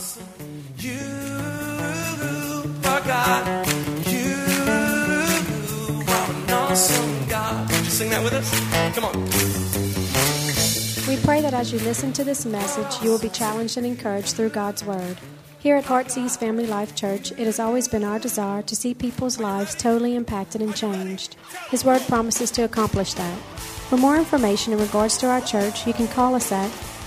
We pray that as you listen to this message, you will be challenged and encouraged through God's Word. Here at Heartsease Family Life Church, it has always been our desire to see people's lives totally impacted and changed. His Word promises to accomplish that. For more information in regards to our church, you can call us at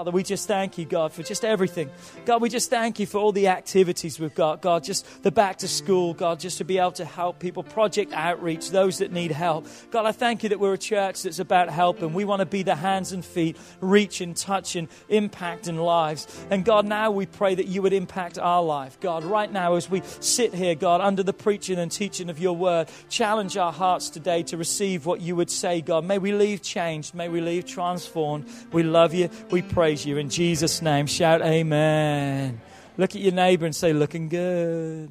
Father, we just thank you, God, for just everything. God, we just thank you for all the activities we've got. God, just the back to school, God, just to be able to help people, project outreach, those that need help. God, I thank you that we're a church that's about helping. We want to be the hands and feet, reaching, touching, impacting lives. And God, now we pray that you would impact our life. God, right now as we sit here, God, under the preaching and teaching of your word, challenge our hearts today to receive what you would say, God. May we leave changed. May we leave transformed. We love you. We praise you. In Jesus' name, shout amen. Look at your neighbor and say, looking good.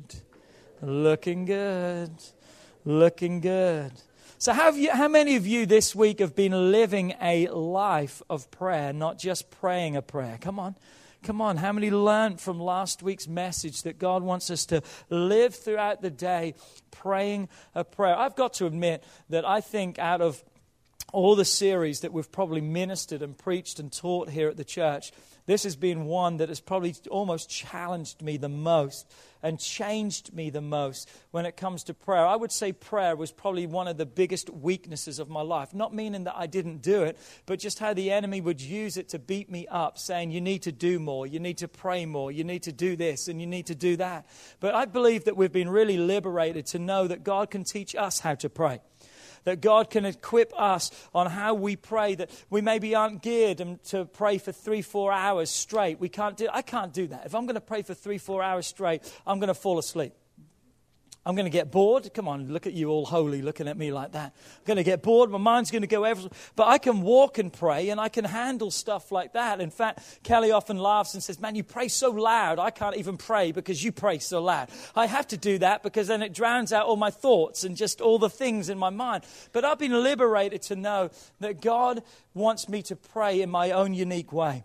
Looking good. Looking good. So, how, you, how many of you this week have been living a life of prayer, not just praying a prayer? Come on. Come on, how many learned from last week's message that God wants us to live throughout the day praying a prayer? I've got to admit that I think out of all the series that we've probably ministered and preached and taught here at the church, this has been one that has probably almost challenged me the most and changed me the most when it comes to prayer. I would say prayer was probably one of the biggest weaknesses of my life. Not meaning that I didn't do it, but just how the enemy would use it to beat me up, saying, You need to do more, you need to pray more, you need to do this, and you need to do that. But I believe that we've been really liberated to know that God can teach us how to pray that God can equip us on how we pray, that we maybe aren't geared to pray for three, four hours straight. We can't do, I can't do that. If I'm going to pray for three, four hours straight, I'm going to fall asleep. I'm going to get bored. Come on, look at you all holy looking at me like that. I'm going to get bored. My mind's going to go everywhere. But I can walk and pray and I can handle stuff like that. In fact, Kelly often laughs and says, Man, you pray so loud. I can't even pray because you pray so loud. I have to do that because then it drowns out all my thoughts and just all the things in my mind. But I've been liberated to know that God wants me to pray in my own unique way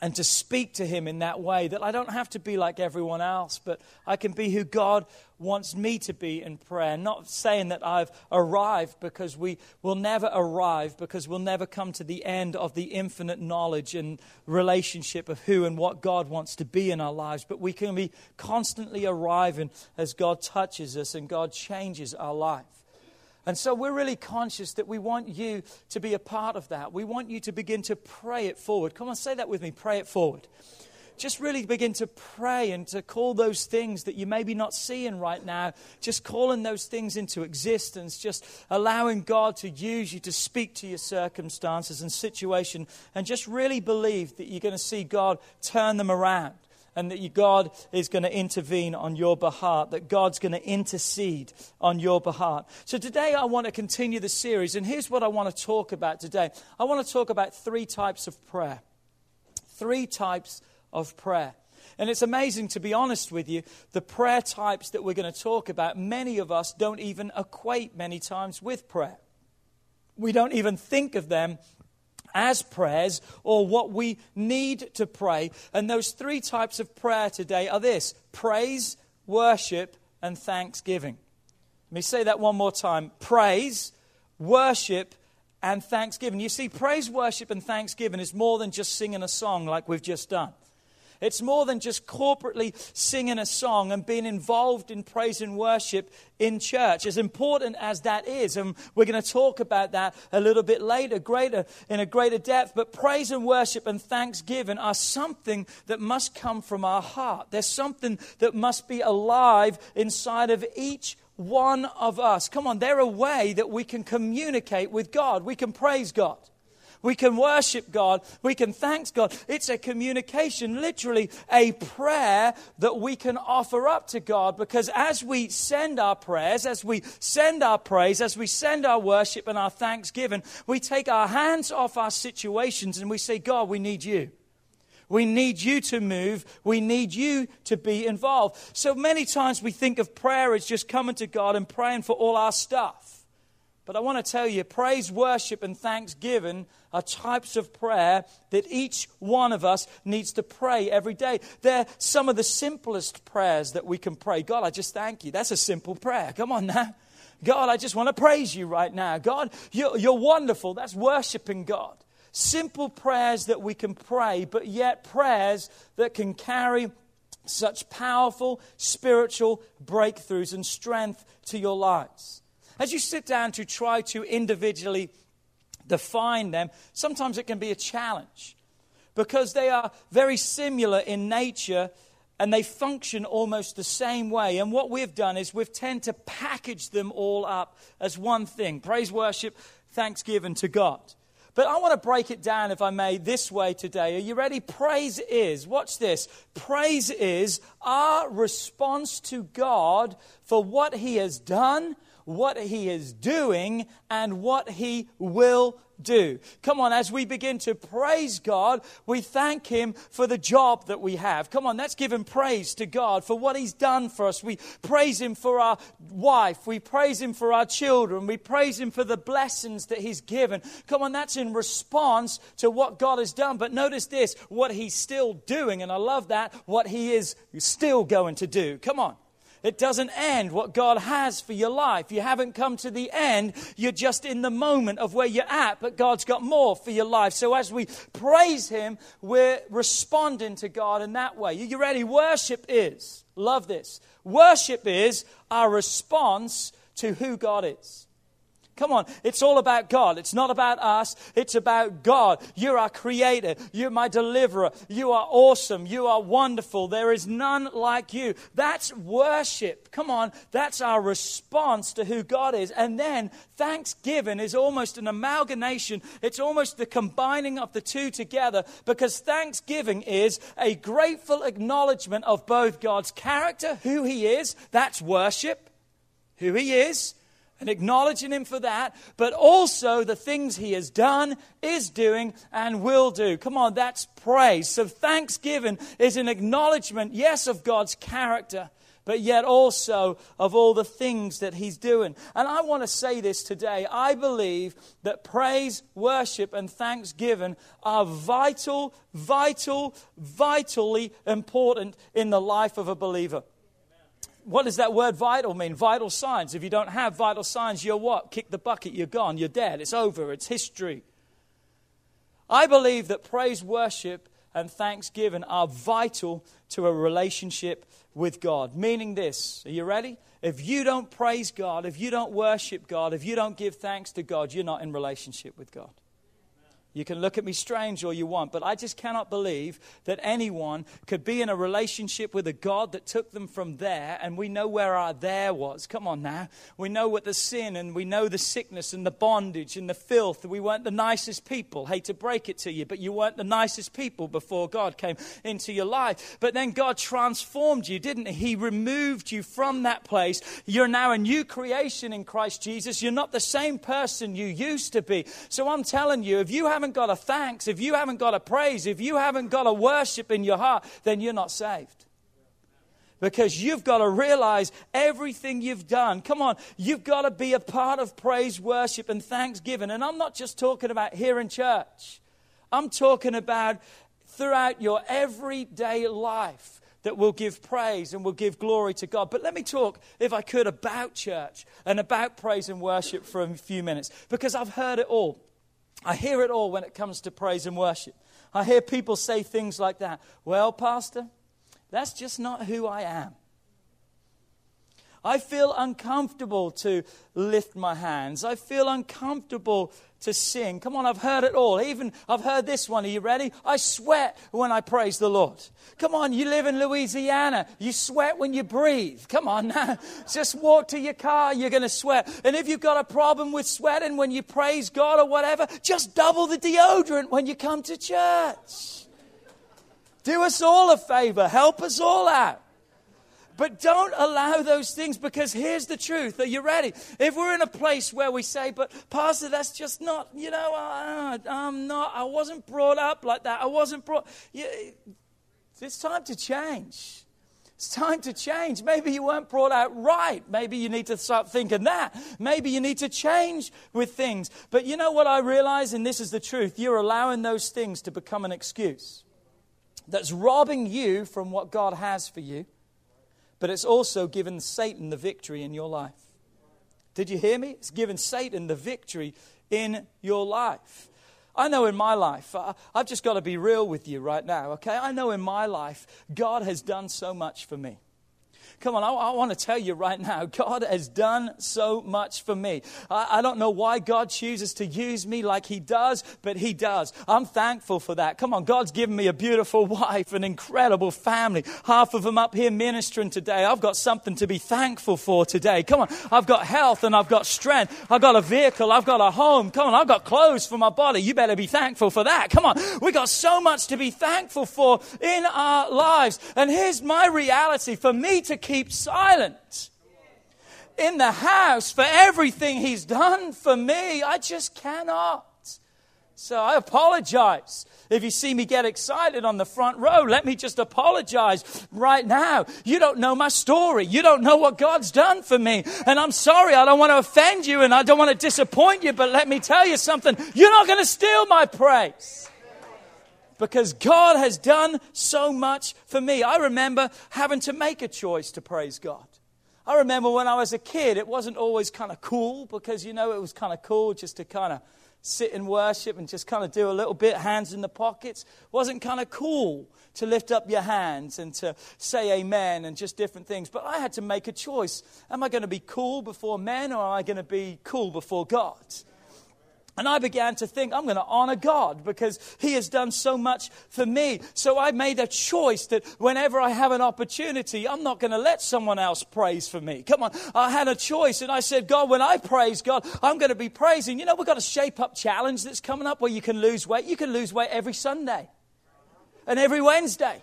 and to speak to him in that way that I don't have to be like everyone else, but I can be who God wants me to be in prayer. Not saying that I've arrived because we will never arrive, because we'll never come to the end of the infinite knowledge and relationship of who and what God wants to be in our lives, but we can be constantly arriving as God touches us and God changes our life. And so we're really conscious that we want you to be a part of that. We want you to begin to pray it forward. Come on, say that with me pray it forward. Just really begin to pray and to call those things that you maybe not seeing right now, just calling those things into existence, just allowing God to use you to speak to your circumstances and situation, and just really believe that you're going to see God turn them around and that God is going to intervene on your behalf, that God's going to intercede on your behalf. So today I want to continue the series, and here's what I want to talk about today. I want to talk about three types of prayer. Three types of prayer. And it's amazing, to be honest with you, the prayer types that we're going to talk about, many of us don't even equate many times with prayer. We don't even think of them as prayers or what we need to pray. And those three types of prayer today are this praise, worship, and thanksgiving. Let me say that one more time praise, worship, and thanksgiving. You see, praise, worship, and thanksgiving is more than just singing a song like we've just done. It's more than just corporately singing a song and being involved in praise and worship in church, as important as that is. And we're going to talk about that a little bit later, greater, in a greater depth. But praise and worship and thanksgiving are something that must come from our heart. There's something that must be alive inside of each one of us. Come on, they're a way that we can communicate with God. We can praise God. We can worship God. We can thank God. It's a communication, literally a prayer that we can offer up to God because as we send our prayers, as we send our praise, as we send our worship and our thanksgiving, we take our hands off our situations and we say, God, we need you. We need you to move. We need you to be involved. So many times we think of prayer as just coming to God and praying for all our stuff. But I want to tell you, praise, worship, and thanksgiving are types of prayer that each one of us needs to pray every day. They're some of the simplest prayers that we can pray. God, I just thank you. That's a simple prayer. Come on now. God, I just want to praise you right now. God, you're, you're wonderful. That's worshiping God simple prayers that we can pray, but yet prayers that can carry such powerful spiritual breakthroughs and strength to your lives. As you sit down to try to individually define them, sometimes it can be a challenge because they are very similar in nature and they function almost the same way. And what we've done is we've tend to package them all up as one thing praise, worship, thanksgiving to God. But I want to break it down, if I may, this way today. Are you ready? Praise is, watch this. Praise is our response to God for what He has done, what He is doing, and what He will do. Come on, as we begin to praise God, we thank Him for the job that we have. Come on, let's give Him praise to God for what He's done for us. We praise Him for our wife. We praise Him for our children. We praise Him for the blessings that He's given. Come on, that's in response to what God has done. But notice this what He's still doing, and I love that, what He is still going to do. Come on. It doesn't end what God has for your life. You haven't come to the end. You're just in the moment of where you're at, but God's got more for your life. So as we praise Him, we're responding to God in that way. You ready? Worship is, love this, worship is our response to who God is. Come on, it's all about God. It's not about us. It's about God. You're our creator. You're my deliverer. You are awesome. You are wonderful. There is none like you. That's worship. Come on, that's our response to who God is. And then thanksgiving is almost an amalgamation. It's almost the combining of the two together because thanksgiving is a grateful acknowledgement of both God's character, who He is. That's worship, who He is and acknowledging Him for that, but also the things He has done, is doing, and will do. Come on, that's praise. So, thanksgiving is an acknowledgement, yes, of God's character, but yet also of all the things that He's doing. And I want to say this today. I believe that praise, worship, and thanksgiving are vital, vital, vitally important in the life of a believer what does that word vital mean? Vital signs. If you don't have vital signs, you're what? Kick the bucket, you're gone, you're dead, it's over, it's history. I believe that praise, worship, and thanksgiving are vital to a relationship with God. Meaning this, are you ready? If you don't praise God, if you don't worship God, if you don't give thanks to God, you're not in relationship with God. You can look at me strange all you want, but I just cannot believe that anyone could be in a relationship with a God that took them from there, and we know where our there was. Come on now. We know what the sin and we know the sickness and the bondage and the filth. We weren't the nicest people. Hate to break it to you, but you weren't the nicest people before God came into your life. But then God transformed you, didn't He? He removed you from that place. You're now a new creation in Christ Jesus. You're not the same person you used to be. So I'm telling you, if you haven't haven't got a thanks, if you haven't got a praise, if you haven't got a worship in your heart, then you're not saved. Because you've got to realize everything you've done. Come on, you've got to be a part of praise, worship, and thanksgiving. And I'm not just talking about here in church, I'm talking about throughout your everyday life that will give praise and will give glory to God. But let me talk, if I could, about church and about praise and worship for a few minutes because I've heard it all. I hear it all when it comes to praise and worship. I hear people say things like that. Well, Pastor, that's just not who I am. I feel uncomfortable to lift my hands. I feel uncomfortable to sing. Come on, I've heard it all. Even I've heard this one. Are you ready? I sweat when I praise the Lord. Come on, you live in Louisiana. You sweat when you breathe. Come on now. Just walk to your car, you're going to sweat. And if you've got a problem with sweating when you praise God or whatever, just double the deodorant when you come to church. Do us all a favor. Help us all out. But don't allow those things because here's the truth. Are you ready? If we're in a place where we say, but Pastor, that's just not, you know, uh, I'm not, I wasn't brought up like that. I wasn't brought. It's time to change. It's time to change. Maybe you weren't brought out right. Maybe you need to start thinking that. Maybe you need to change with things. But you know what I realize, and this is the truth you're allowing those things to become an excuse that's robbing you from what God has for you but it's also given Satan the victory in your life. Did you hear me? It's given Satan the victory in your life. I know in my life, I've just got to be real with you right now, okay? I know in my life, God has done so much for me. Come on, I, I want to tell you right now, God has done so much for me. I, I don't know why God chooses to use me like He does, but He does. I'm thankful for that. Come on, God's given me a beautiful wife, an incredible family. Half of them up here ministering today. I've got something to be thankful for today. Come on, I've got health and I've got strength. I've got a vehicle. I've got a home. Come on, I've got clothes for my body. You better be thankful for that. Come on, we got so much to be thankful for in our lives. And here's my reality for me to keep silent in the house for everything he's done for me. I just cannot. So I apologize. If you see me get excited on the front row, let me just apologize right now. You don't know my story. You don't know what God's done for me. And I'm sorry, I don't want to offend you and I don't want to disappoint you, but let me tell you something. You're not going to steal my praise because God has done so much for me. I remember having to make a choice to praise God. I remember when I was a kid, it wasn't always kind of cool because, you know, it was kind of cool just to kind of sit and worship and just kind of do a little bit, hands in the pockets. It wasn't kind of cool to lift up your hands and to say amen and just different things. But I had to make a choice. Am I going to be cool before men or am I going to be cool before God? And I began to think, I'm going to honor God because He has done so much for me. So I made a choice that whenever I have an opportunity, I'm not going to let someone else praise for me. Come on. I had a choice and I said, God, when I praise God, I'm going to be praising. You know, we've got a shape up challenge that's coming up where you can lose weight. You can lose weight every Sunday and every Wednesday.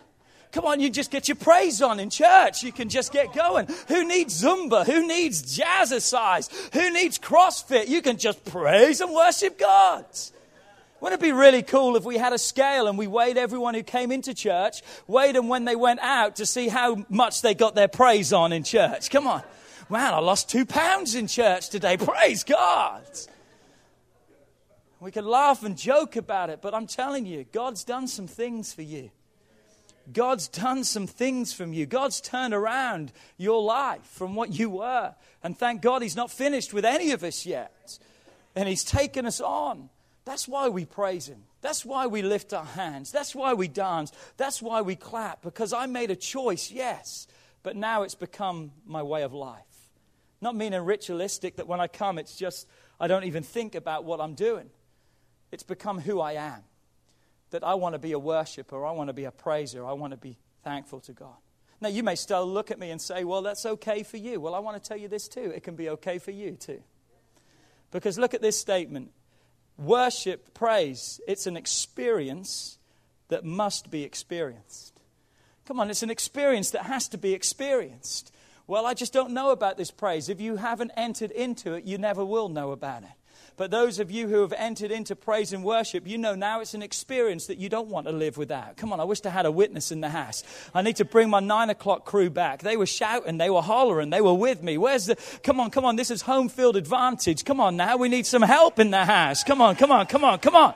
Come on, you just get your praise on in church. You can just get going. Who needs Zumba? Who needs jazzercise? Who needs CrossFit? You can just praise and worship God. Wouldn't it be really cool if we had a scale and we weighed everyone who came into church, weighed them when they went out to see how much they got their praise on in church? Come on. Man, I lost two pounds in church today. Praise God. We could laugh and joke about it, but I'm telling you, God's done some things for you. God's done some things from you. God's turned around your life from what you were. And thank God He's not finished with any of us yet. And He's taken us on. That's why we praise Him. That's why we lift our hands. That's why we dance. That's why we clap. Because I made a choice, yes. But now it's become my way of life. Not meaning ritualistic that when I come, it's just, I don't even think about what I'm doing. It's become who I am that I want to be a worshiper, I want to be a praiser, I want to be thankful to God. Now, you may still look at me and say, well, that's okay for you. Well, I want to tell you this too. It can be okay for you too. Because look at this statement worship, praise, it's an experience that must be experienced. Come on, it's an experience that has to be experienced. Well, I just don't know about this praise. If you haven't entered into it, you never will know about it. But those of you who have entered into praise and worship, you know now it's an experience that you don't want to live without. Come on, I wish I had a witness in the house. I need to bring my nine o'clock crew back. They were shouting, they were hollering, they were with me. Where's the, come on, come on, this is home field advantage. Come on now, we need some help in the house. Come on, come on, come on, come on.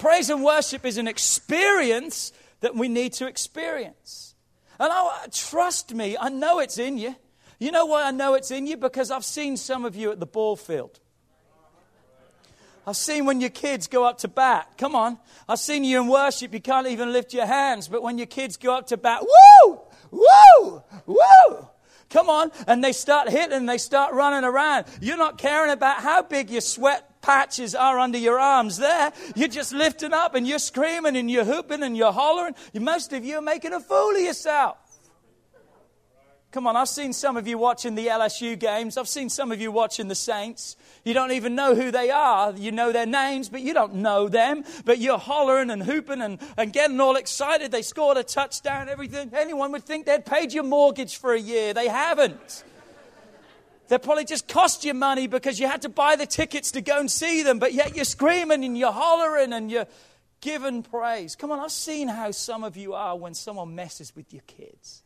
Praise and worship is an experience that we need to experience. And I, trust me, I know it's in you. You know why I know it's in you? Because I've seen some of you at the ball field. I've seen when your kids go up to bat. Come on. I've seen you in worship. You can't even lift your hands. But when your kids go up to bat, woo! Woo! Woo! Come on. And they start hitting and they start running around. You're not caring about how big your sweat patches are under your arms there. You're just lifting up and you're screaming and you're hooping and you're hollering. Most of you are making a fool of yourself. Come on, I've seen some of you watching the LSU games. I've seen some of you watching the Saints. You don't even know who they are. You know their names, but you don't know them. But you're hollering and hooping and, and getting all excited. They scored a touchdown, everything. Anyone would think they'd paid your mortgage for a year. They haven't. They probably just cost you money because you had to buy the tickets to go and see them, but yet you're screaming and you're hollering and you're giving praise. Come on, I've seen how some of you are when someone messes with your kids.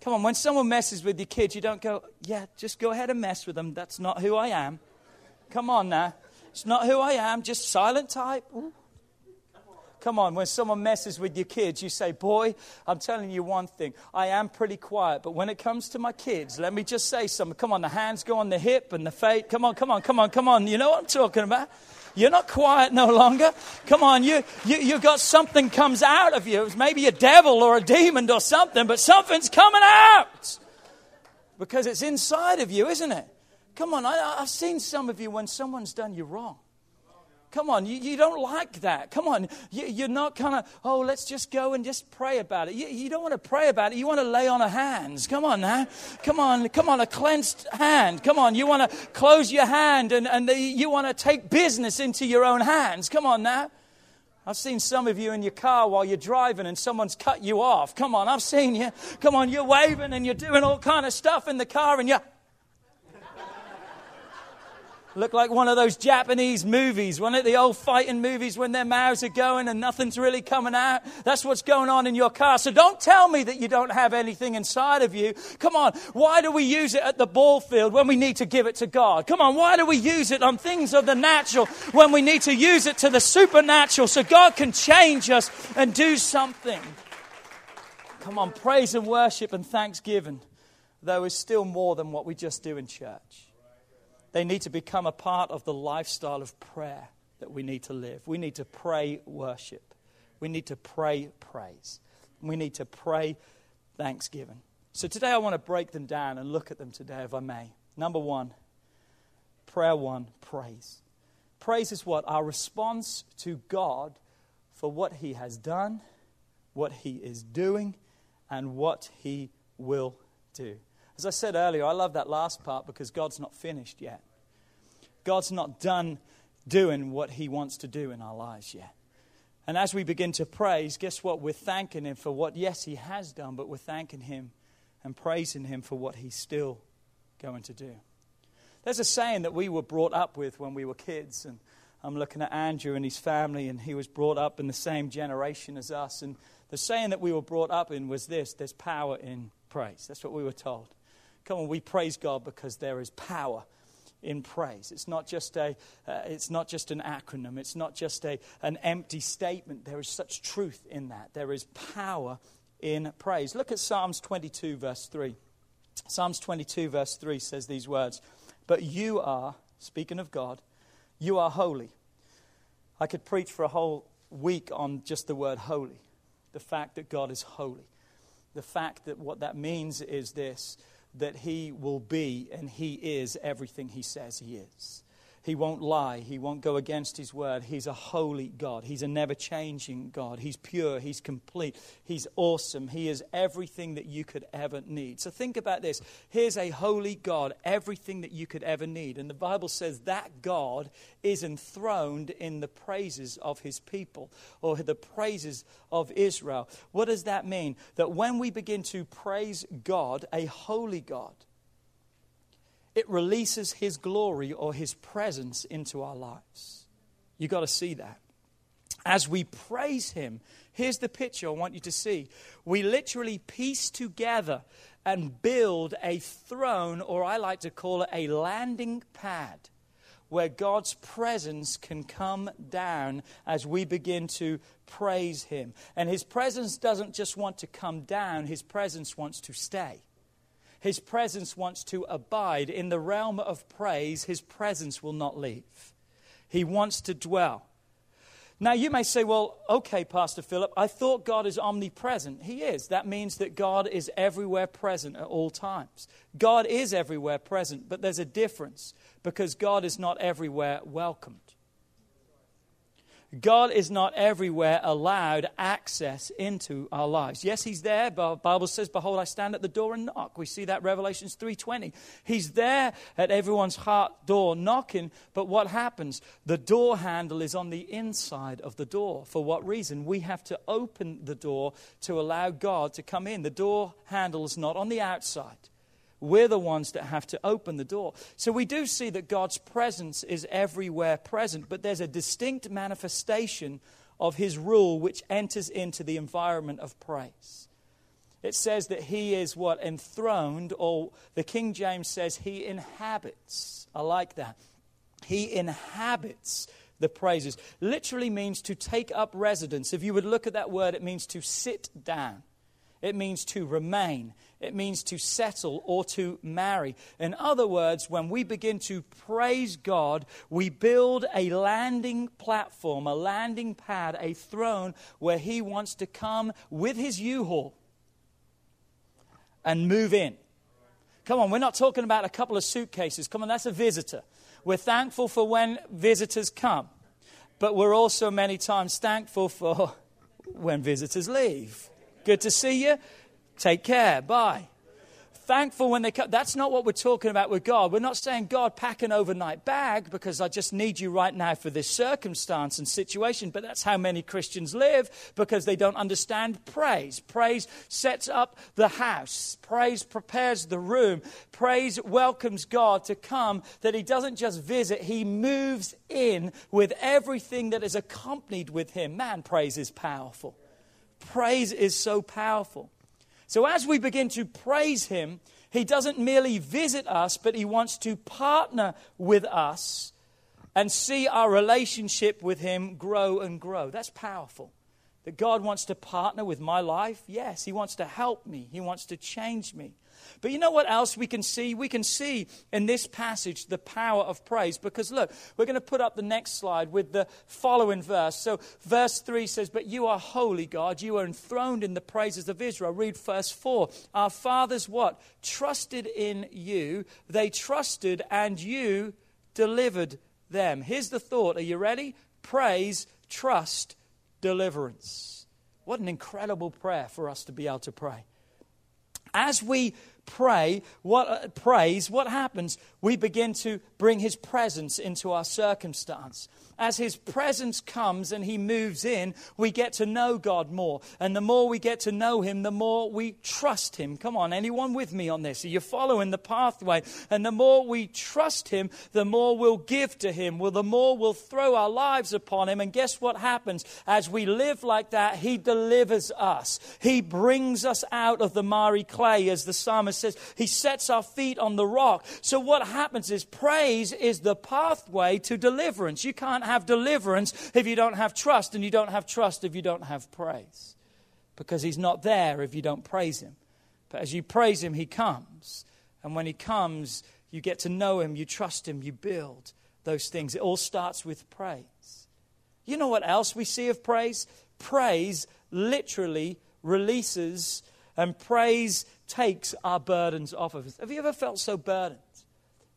Come on, when someone messes with your kids, you don't go, yeah, just go ahead and mess with them. That's not who I am. Come on now. It's not who I am, just silent type. Ooh. Come on, when someone messes with your kids, you say, Boy, I'm telling you one thing. I am pretty quiet, but when it comes to my kids, let me just say something. Come on, the hands go on the hip and the face. Come on, come on, come on, come on. You know what I'm talking about? You're not quiet no longer. Come on, you, you, you've got something comes out of you. It's maybe a devil or a demon or something, but something's coming out. Because it's inside of you, isn't it? Come on, I, I've seen some of you when someone's done you wrong. Come on, you, you don't like that. Come on, you, are not kind of, oh, let's just go and just pray about it. You, you don't want to pray about it. You want to lay on a hands. Come on now. Come on, come on, a cleansed hand. Come on, you want to close your hand and, and the, you want to take business into your own hands. Come on now. I've seen some of you in your car while you're driving and someone's cut you off. Come on, I've seen you. Come on, you're waving and you're doing all kind of stuff in the car and you're Look like one of those Japanese movies, one of the old fighting movies when their mouths are going and nothing's really coming out. That's what's going on in your car. So don't tell me that you don't have anything inside of you. Come on, why do we use it at the ball field when we need to give it to God? Come on, why do we use it on things of the natural when we need to use it to the supernatural so God can change us and do something? Come on, praise and worship and thanksgiving, though, is still more than what we just do in church. They need to become a part of the lifestyle of prayer that we need to live. We need to pray worship. We need to pray praise. We need to pray thanksgiving. So today I want to break them down and look at them today, if I may. Number one, prayer one, praise. Praise is what? Our response to God for what He has done, what He is doing, and what He will do. As I said earlier, I love that last part because God's not finished yet. God's not done doing what He wants to do in our lives yet. And as we begin to praise, guess what? We're thanking Him for what, yes, He has done, but we're thanking Him and praising Him for what He's still going to do. There's a saying that we were brought up with when we were kids, and I'm looking at Andrew and his family, and he was brought up in the same generation as us. And the saying that we were brought up in was this there's power in praise. That's what we were told. Come on, we praise God because there is power in praise. It's not just, a, uh, it's not just an acronym, it's not just a, an empty statement. There is such truth in that. There is power in praise. Look at Psalms 22, verse 3. Psalms 22, verse 3 says these words But you are, speaking of God, you are holy. I could preach for a whole week on just the word holy, the fact that God is holy. The fact that what that means is this that he will be and he is everything he says he is. He won't lie. He won't go against his word. He's a holy God. He's a never changing God. He's pure. He's complete. He's awesome. He is everything that you could ever need. So think about this. Here's a holy God, everything that you could ever need. And the Bible says that God is enthroned in the praises of his people or the praises of Israel. What does that mean? That when we begin to praise God, a holy God, it releases His glory or His presence into our lives. You've got to see that. As we praise Him, here's the picture I want you to see. We literally piece together and build a throne, or I like to call it a landing pad, where God's presence can come down as we begin to praise Him. And His presence doesn't just want to come down, His presence wants to stay. His presence wants to abide. In the realm of praise, His presence will not leave. He wants to dwell. Now, you may say, well, okay, Pastor Philip, I thought God is omnipresent. He is. That means that God is everywhere present at all times. God is everywhere present, but there's a difference because God is not everywhere welcomed. God is not everywhere allowed access into our lives. Yes, he's there. The Bible says, "Behold, I stand at the door and knock." We see that Revelations 3:20. He's there at everyone's heart door knocking, but what happens? The door handle is on the inside of the door. For what reason? We have to open the door to allow God to come in. The door handle is not on the outside. We're the ones that have to open the door. So we do see that God's presence is everywhere present, but there's a distinct manifestation of his rule which enters into the environment of praise. It says that he is what? Enthroned, or the King James says he inhabits. I like that. He inhabits the praises. Literally means to take up residence. If you would look at that word, it means to sit down. It means to remain. It means to settle or to marry. In other words, when we begin to praise God, we build a landing platform, a landing pad, a throne where He wants to come with His U Haul and move in. Come on, we're not talking about a couple of suitcases. Come on, that's a visitor. We're thankful for when visitors come, but we're also many times thankful for when visitors leave. Good to see you. Take care. Bye. Thankful when they come. That's not what we're talking about with God. We're not saying, God, pack an overnight bag because I just need you right now for this circumstance and situation. But that's how many Christians live because they don't understand praise. Praise sets up the house, praise prepares the room, praise welcomes God to come, that He doesn't just visit, He moves in with everything that is accompanied with Him. Man, praise is powerful. Praise is so powerful. So, as we begin to praise Him, He doesn't merely visit us, but He wants to partner with us and see our relationship with Him grow and grow. That's powerful. That God wants to partner with my life? Yes. He wants to help me, He wants to change me. But you know what else we can see? We can see in this passage the power of praise because look, we're going to put up the next slide with the following verse. So, verse 3 says, But you are holy, God. You are enthroned in the praises of Israel. Read verse 4. Our fathers what? Trusted in you. They trusted and you delivered them. Here's the thought. Are you ready? Praise, trust, deliverance. What an incredible prayer for us to be able to pray. As we pray, what uh, praise, what happens? We begin to bring his presence into our circumstance as His presence comes and He moves in, we get to know God more. And the more we get to know Him, the more we trust Him. Come on, anyone with me on this? Are you following the pathway? And the more we trust Him, the more we'll give to Him. Well, the more we'll throw our lives upon Him. And guess what happens? As we live like that, He delivers us. He brings us out of the miry clay, as the psalmist says. He sets our feet on the rock. So what happens is praise is the pathway to deliverance. You can't have deliverance if you don't have trust, and you don't have trust if you don't have praise. Because He's not there if you don't praise Him. But as you praise Him, He comes. And when He comes, you get to know Him, you trust Him, you build those things. It all starts with praise. You know what else we see of praise? Praise literally releases and praise takes our burdens off of us. Have you ever felt so burdened?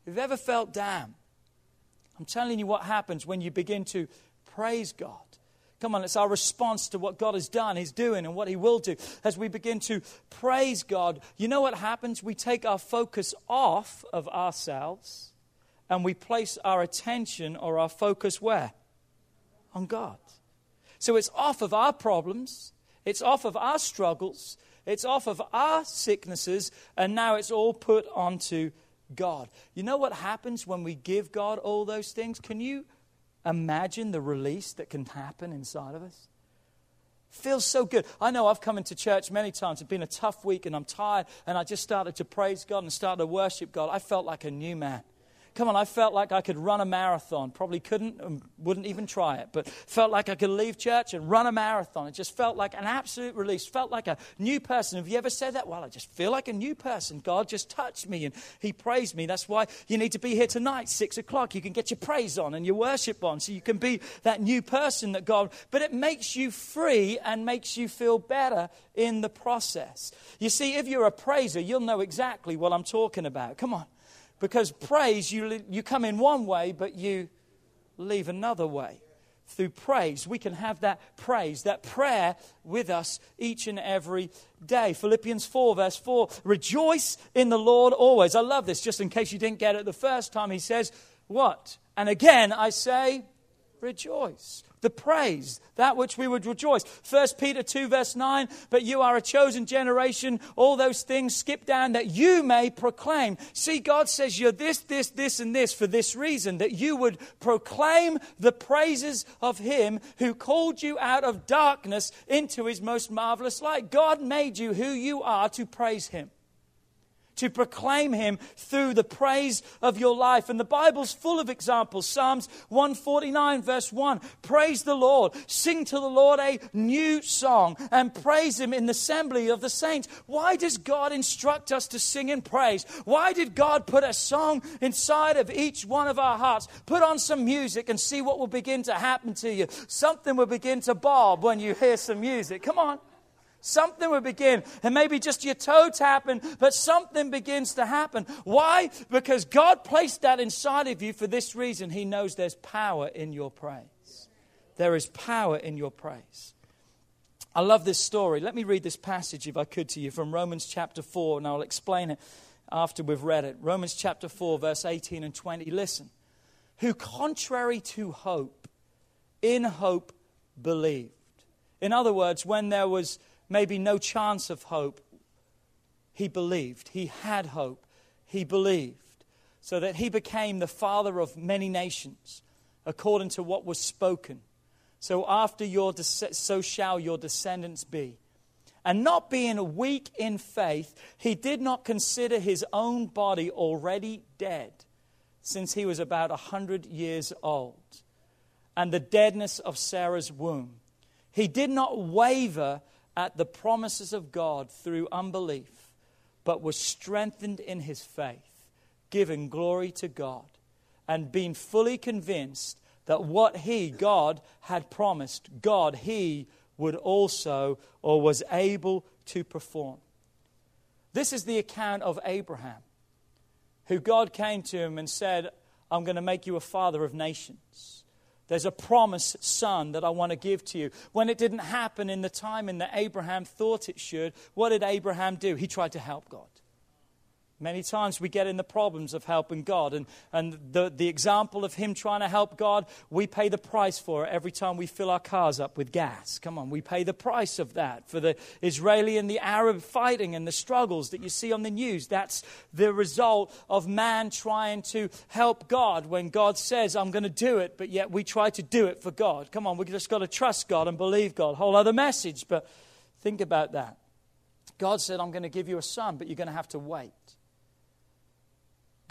Have you ever felt down? I'm telling you what happens when you begin to praise God. Come on, it's our response to what God has done, He's doing, and what He will do. As we begin to praise God, you know what happens? We take our focus off of ourselves and we place our attention or our focus where? On God. So it's off of our problems, it's off of our struggles, it's off of our sicknesses, and now it's all put onto God. You know what happens when we give God all those things? Can you imagine the release that can happen inside of us? Feels so good. I know I've come into church many times. It's been a tough week and I'm tired, and I just started to praise God and started to worship God. I felt like a new man. Come on, I felt like I could run a marathon. Probably couldn't, and wouldn't even try it, but felt like I could leave church and run a marathon. It just felt like an absolute release. Felt like a new person. Have you ever said that? Well, I just feel like a new person. God just touched me and He praised me. That's why you need to be here tonight, six o'clock. You can get your praise on and your worship on, so you can be that new person that God. But it makes you free and makes you feel better in the process. You see, if you're a praiser, you'll know exactly what I'm talking about. Come on. Because praise, you, you come in one way, but you leave another way. Through praise, we can have that praise, that prayer with us each and every day. Philippians 4, verse 4 Rejoice in the Lord always. I love this, just in case you didn't get it the first time. He says, What? And again, I say, Rejoice the praise, that which we would rejoice. 1 Peter 2, verse 9, but you are a chosen generation, all those things, skip down, that you may proclaim. See, God says you're this, this, this, and this for this reason, that you would proclaim the praises of Him who called you out of darkness into His most marvelous light. God made you who you are to praise Him to proclaim him through the praise of your life. And the Bible's full of examples. Psalms 149, verse 1 Praise the Lord, sing to the Lord a new song, and praise him in the assembly of the saints. Why does God instruct us to sing and praise? Why did God put a song inside of each one of our hearts? Put on some music and see what will begin to happen to you. Something will begin to bob when you hear some music. Come on. Something will begin. And maybe just your toe tapping, but something begins to happen. Why? Because God placed that inside of you for this reason. He knows there's power in your praise. There is power in your praise. I love this story. Let me read this passage, if I could, to you from Romans chapter 4, and I'll explain it after we've read it. Romans chapter 4, verse 18 and 20. Listen. Who, contrary to hope, in hope believed. In other words, when there was maybe no chance of hope, he believed. He had hope. He believed. So that he became the father of many nations, according to what was spoken. So after your de- so shall your descendants be. And not being weak in faith, he did not consider his own body already dead, since he was about a hundred years old, and the deadness of Sarah's womb. He did not waver at the promises of God through unbelief, but was strengthened in his faith, giving glory to God, and being fully convinced that what he, God, had promised, God, he would also or was able to perform. This is the account of Abraham, who God came to him and said, I'm going to make you a father of nations. There's a promised son that I want to give to you. When it didn't happen in the timing that Abraham thought it should, what did Abraham do? He tried to help God. Many times we get in the problems of helping God. And, and the, the example of him trying to help God, we pay the price for it every time we fill our cars up with gas. Come on, we pay the price of that for the Israeli and the Arab fighting and the struggles that you see on the news. That's the result of man trying to help God when God says, I'm going to do it, but yet we try to do it for God. Come on, we just got to trust God and believe God. Whole other message, but think about that. God said, I'm going to give you a son, but you're going to have to wait.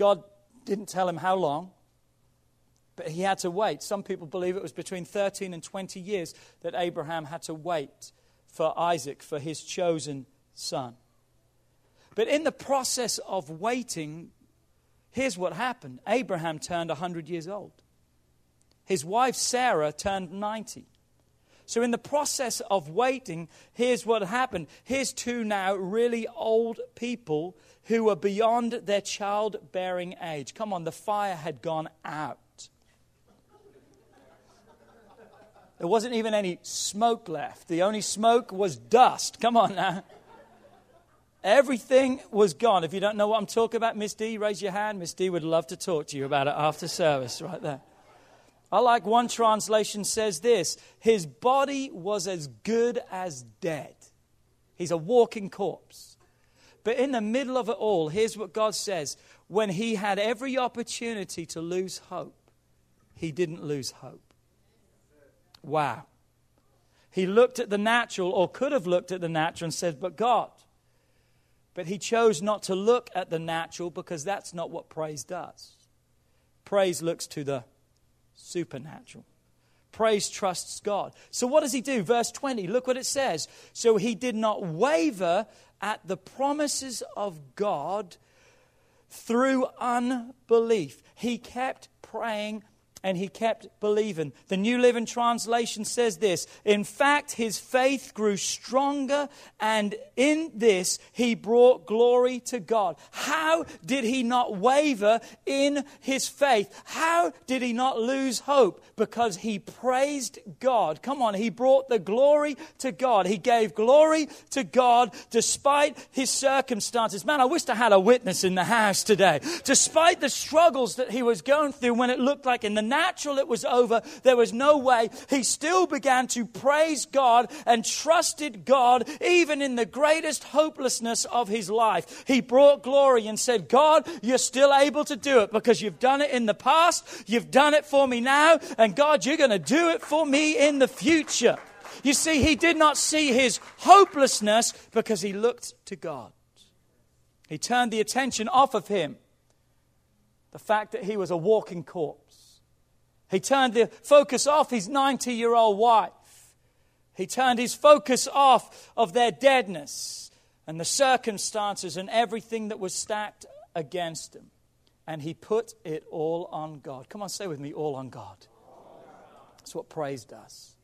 God didn't tell him how long, but he had to wait. Some people believe it was between 13 and 20 years that Abraham had to wait for Isaac, for his chosen son. But in the process of waiting, here's what happened Abraham turned 100 years old, his wife Sarah turned 90. So, in the process of waiting, here's what happened. Here's two now really old people who were beyond their childbearing age. Come on, the fire had gone out. There wasn't even any smoke left. The only smoke was dust. Come on now. Everything was gone. If you don't know what I'm talking about, Miss D, raise your hand. Miss D would love to talk to you about it after service, right there. I like one translation says this His body was as good as dead. He's a walking corpse. But in the middle of it all, here's what God says when he had every opportunity to lose hope, he didn't lose hope. Wow. He looked at the natural, or could have looked at the natural and said, But God. But he chose not to look at the natural because that's not what praise does. Praise looks to the supernatural. Praise trusts God. So, what does he do? Verse 20, look what it says. So, he did not waver at the promises of God through unbelief. He kept praying and he kept believing. The New Living Translation says this In fact, his faith grew stronger, and in this he brought glory to God. How did he not waver in his faith? How did he not lose hope? Because he praised God. Come on, he brought the glory to God. He gave glory to God despite his circumstances. Man, I wish I had a witness in the house today. Despite the struggles that he was going through when it looked like in the natural it was over, there was no way. He still began to praise God and trusted God even in the greatest hopelessness of his life. He brought glory and said, God, you're still able to do it because you've done it in the past, you've done it for me now, and God, you're going to do it for me in the future. You see, he did not see his hopelessness because he looked to God. He turned the attention off of him, the fact that he was a walking corpse. He turned the focus off his 90 year old wife. He turned his focus off of their deadness and the circumstances and everything that was stacked against him. And he put it all on God. Come on, say with me, all on God. That's what praise does.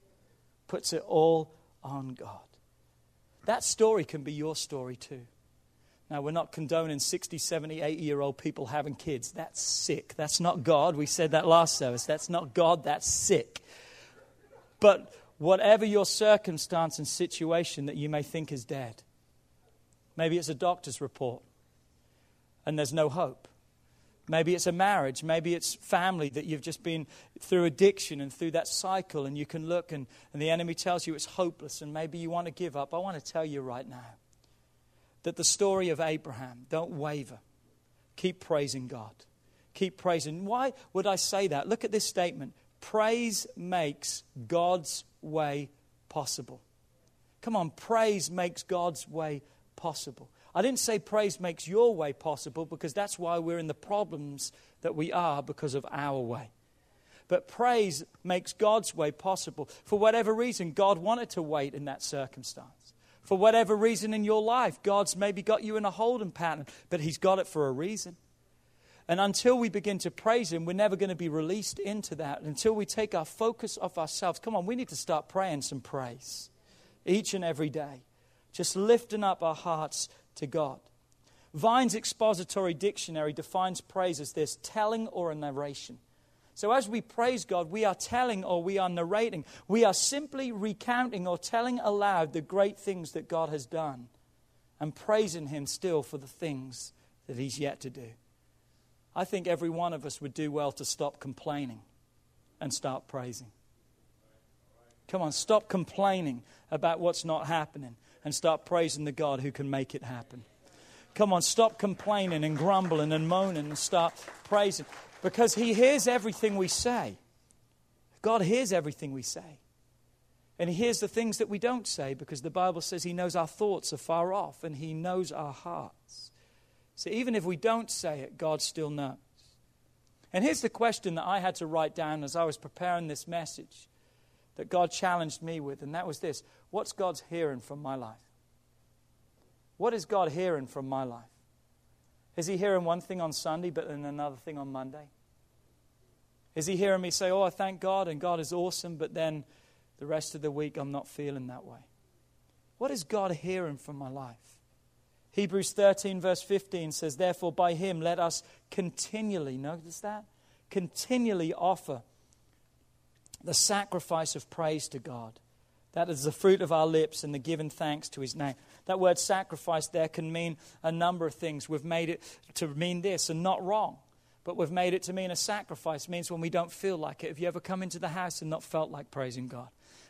Puts it all on God. That story can be your story too. Now, we're not condoning 60, 70, 80 year old people having kids. That's sick. That's not God. We said that last service. That's not God. That's sick. But whatever your circumstance and situation that you may think is dead, maybe it's a doctor's report and there's no hope. Maybe it's a marriage. Maybe it's family that you've just been through addiction and through that cycle, and you can look and, and the enemy tells you it's hopeless, and maybe you want to give up. I want to tell you right now that the story of Abraham, don't waver. Keep praising God. Keep praising. Why would I say that? Look at this statement praise makes God's way possible. Come on, praise makes God's way possible. I didn't say praise makes your way possible because that's why we're in the problems that we are because of our way. But praise makes God's way possible. For whatever reason, God wanted to wait in that circumstance. For whatever reason in your life, God's maybe got you in a holding pattern, but He's got it for a reason. And until we begin to praise Him, we're never going to be released into that. Until we take our focus off ourselves. Come on, we need to start praying some praise each and every day. Just lifting up our hearts to God. Vine's expository dictionary defines praise as this telling or a narration. So, as we praise God, we are telling or we are narrating. We are simply recounting or telling aloud the great things that God has done and praising Him still for the things that He's yet to do. I think every one of us would do well to stop complaining and start praising. Come on, stop complaining about what's not happening and start praising the God who can make it happen. Come on, stop complaining and grumbling and moaning and start praising because He hears everything we say. God hears everything we say. And He hears the things that we don't say because the Bible says He knows our thoughts are far off and He knows our hearts. So even if we don't say it, God still knows. And here's the question that I had to write down as I was preparing this message that God challenged me with, and that was this What's God's hearing from my life? What is God hearing from my life? Is he hearing one thing on Sunday, but then another thing on Monday? Is he hearing me say, Oh, I thank God and God is awesome, but then the rest of the week I'm not feeling that way? What is God hearing from my life? Hebrews 13, verse 15 says, Therefore, by him let us continually, notice that? Continually offer the sacrifice of praise to God. That is the fruit of our lips and the given thanks to his name. That word sacrifice there can mean a number of things. We've made it to mean this and not wrong, but we've made it to mean a sacrifice. Means when we don't feel like it. Have you ever come into the house and not felt like praising God?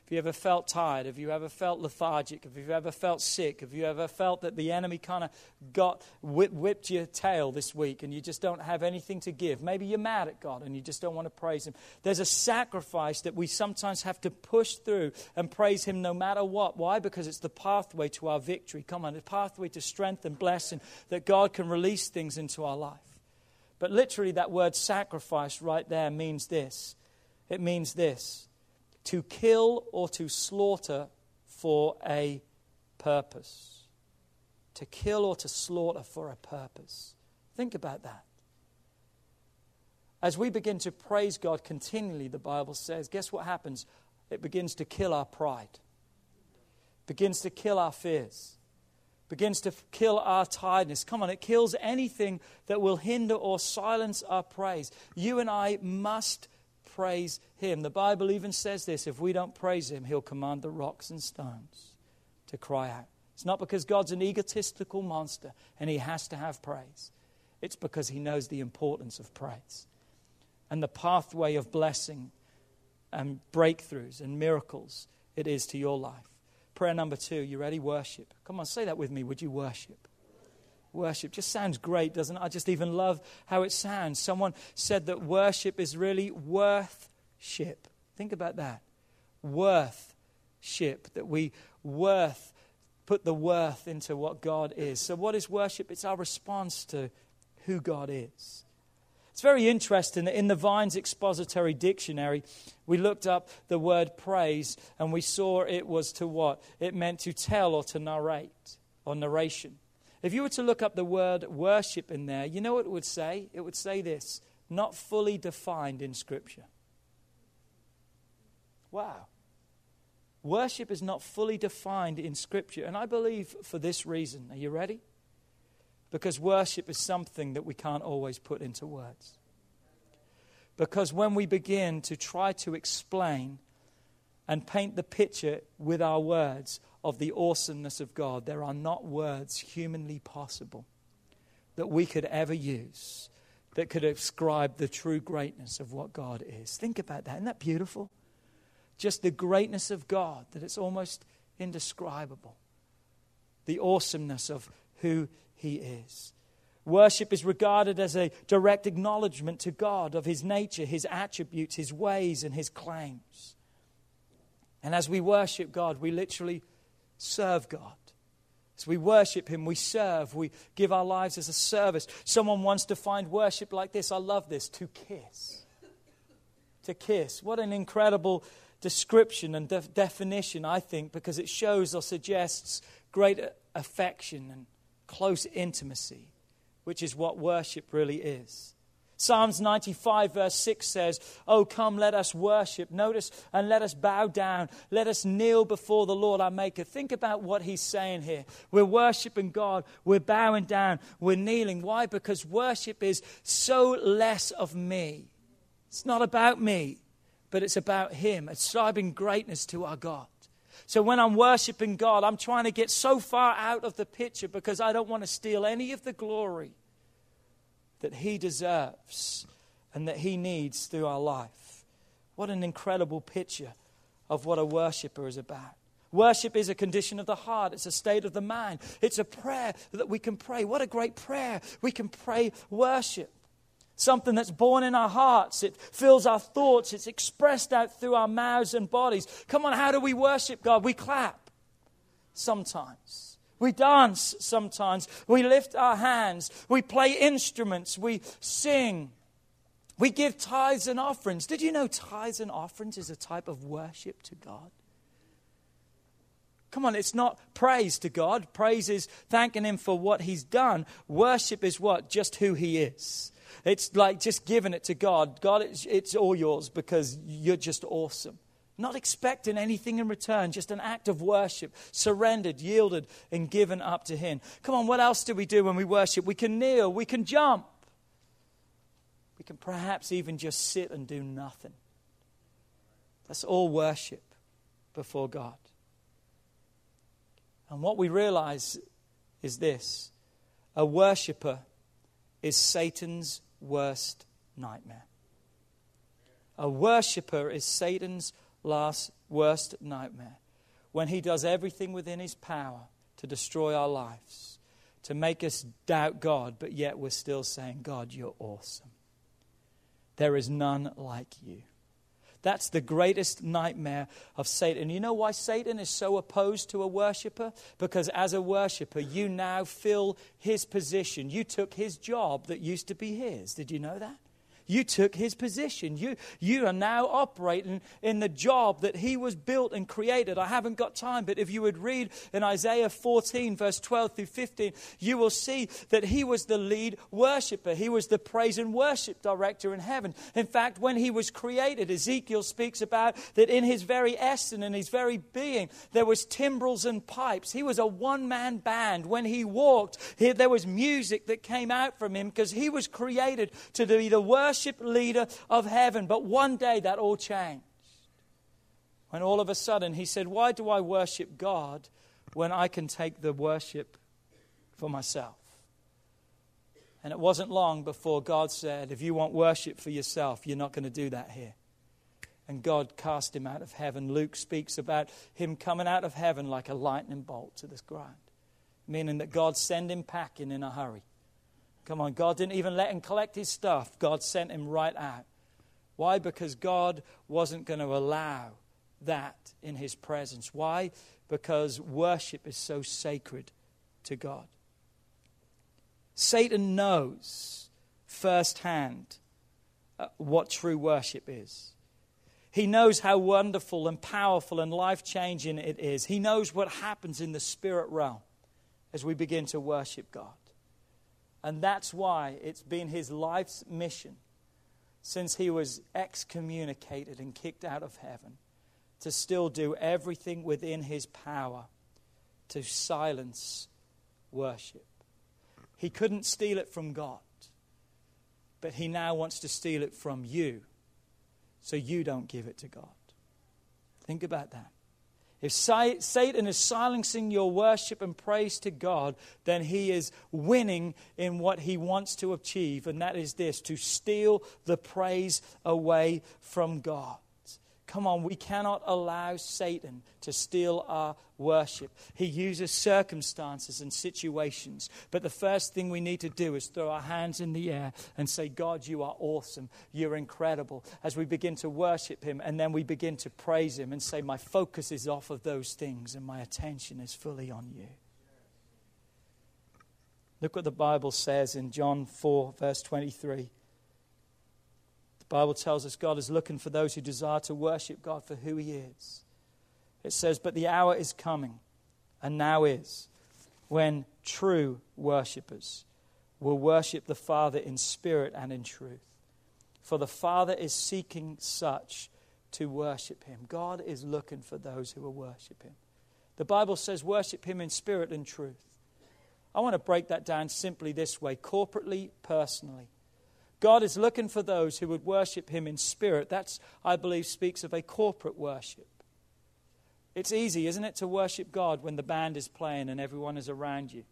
Have you ever felt tired? Have you ever felt lethargic? Have you ever felt sick? Have you ever felt that the enemy kind of got whip, whipped your tail this week and you just don't have anything to give? Maybe you're mad at God and you just don't want to praise Him. There's a sacrifice that we sometimes have to push through and praise Him no matter what. Why? Because it's the pathway to our victory. Come on, the pathway to strength and blessing that God can release things into our life. But literally, that word sacrifice right there means this it means this to kill or to slaughter for a purpose. To kill or to slaughter for a purpose. Think about that. As we begin to praise God continually, the Bible says, guess what happens? It begins to kill our pride, begins to kill our fears, begins to kill our tiredness. Come on, it kills anything that will hinder or silence our praise. You and I must praise Him. The Bible even says this if we don't praise Him, He'll command the rocks and stones to cry out. It's not because God's an egotistical monster and He has to have praise, it's because He knows the importance of praise and the pathway of blessing and breakthroughs and miracles it is to your life. Prayer number two, you ready? Worship. Come on, say that with me. Would you worship? Worship just sounds great, doesn't it? I just even love how it sounds. Someone said that worship is really worthship. Think about that. Worthship. That we worth, put the worth into what God is. So, what is worship? It's our response to who God is. It's very interesting that in the Vine's Expository Dictionary, we looked up the word praise and we saw it was to what? It meant to tell or to narrate or narration. If you were to look up the word worship in there, you know what it would say? It would say this not fully defined in Scripture. Wow. Worship is not fully defined in Scripture. And I believe for this reason. Are you ready? Because worship is something that we can't always put into words. Because when we begin to try to explain and paint the picture with our words of the awesomeness of God, there are not words humanly possible that we could ever use that could describe the true greatness of what God is. Think about that. Isn't that beautiful? Just the greatness of God, that it's almost indescribable. The awesomeness of who he is. Worship is regarded as a direct acknowledgement to God of His nature, His attributes, His ways, and His claims. And as we worship God, we literally serve God. As we worship Him, we serve, we give our lives as a service. Someone wants to find worship like this. I love this to kiss. To kiss. What an incredible description and de- definition, I think, because it shows or suggests great affection and close intimacy, which is what worship really is. Psalms 95, verse 6 says, Oh, come, let us worship. Notice, and let us bow down. Let us kneel before the Lord our Maker. Think about what he's saying here. We're worshiping God. We're bowing down. We're kneeling. Why? Because worship is so less of me. It's not about me, but it's about Him, ascribing greatness to our God. So when I'm worshiping God, I'm trying to get so far out of the picture because I don't want to steal any of the glory that He deserves and that He needs through our life. What an incredible picture of what a worshiper is about. Worship is a condition of the heart. It's a state of the mind. It's a prayer that we can pray. What a great prayer. We can pray worship something that's born in our hearts. It fills our thoughts. It's expressed out through our mouths and bodies. Come on, how do we worship God? We clap sometimes. We dance sometimes. We lift our hands. We play instruments. We sing. We give tithes and offerings. Did you know tithes and offerings is a type of worship to God? Come on, it's not praise to God. Praise is thanking Him for what He's done. Worship is what? Just who He is. It's like just giving it to God. God, it's, it's all yours because you're just awesome. Not expecting anything in return, just an act of worship, surrendered, yielded, and given up to Him. Come on, what else do we do when we worship? We can kneel, we can jump, we can perhaps even just sit and do nothing. That's all worship before God. And what we realize is this a worshiper is Satan's worst nightmare. A worshiper is Satan's last worst nightmare when he does everything within his power to destroy our lives, to make us doubt God, but yet we're still saying, God, you're awesome. There is none like you. That's the greatest nightmare of Satan. You know why Satan is so opposed to a worshiper? Because as a worshiper, you now fill his position. You took his job that used to be his. Did you know that? You took his position. You, you are now operating in the job that he was built and created. I haven't got time, but if you would read in Isaiah 14, verse 12 through 15, you will see that he was the lead worshiper. He was the praise and worship director in heaven. In fact, when he was created, Ezekiel speaks about that in his very essence and his very being, there was timbrels and pipes. He was a one man band. When he walked, he, there was music that came out from him because he was created to be the worship worship leader of heaven. But one day that all changed. When all of a sudden he said, Why do I worship God when I can take the worship for myself? And it wasn't long before God said, If you want worship for yourself, you're not going to do that here. And God cast him out of heaven. Luke speaks about him coming out of heaven like a lightning bolt to this ground, meaning that God sent him packing in a hurry. Come on, God didn't even let him collect his stuff. God sent him right out. Why? Because God wasn't going to allow that in his presence. Why? Because worship is so sacred to God. Satan knows firsthand uh, what true worship is. He knows how wonderful and powerful and life changing it is. He knows what happens in the spirit realm as we begin to worship God. And that's why it's been his life's mission since he was excommunicated and kicked out of heaven to still do everything within his power to silence worship. He couldn't steal it from God, but he now wants to steal it from you so you don't give it to God. Think about that. If Satan is silencing your worship and praise to God, then he is winning in what he wants to achieve, and that is this to steal the praise away from God. Come on, we cannot allow Satan to steal our worship. He uses circumstances and situations. But the first thing we need to do is throw our hands in the air and say, God, you are awesome. You're incredible. As we begin to worship Him and then we begin to praise Him and say, My focus is off of those things and my attention is fully on you. Look what the Bible says in John 4, verse 23. Bible tells us God is looking for those who desire to worship God for who He is. It says, But the hour is coming, and now is, when true worshippers will worship the Father in spirit and in truth. For the Father is seeking such to worship Him. God is looking for those who will worship Him. The Bible says, Worship Him in spirit and truth. I want to break that down simply this way corporately, personally. God is looking for those who would worship Him in spirit. That's, I believe, speaks of a corporate worship. It's easy, isn't it, to worship God when the band is playing and everyone is around you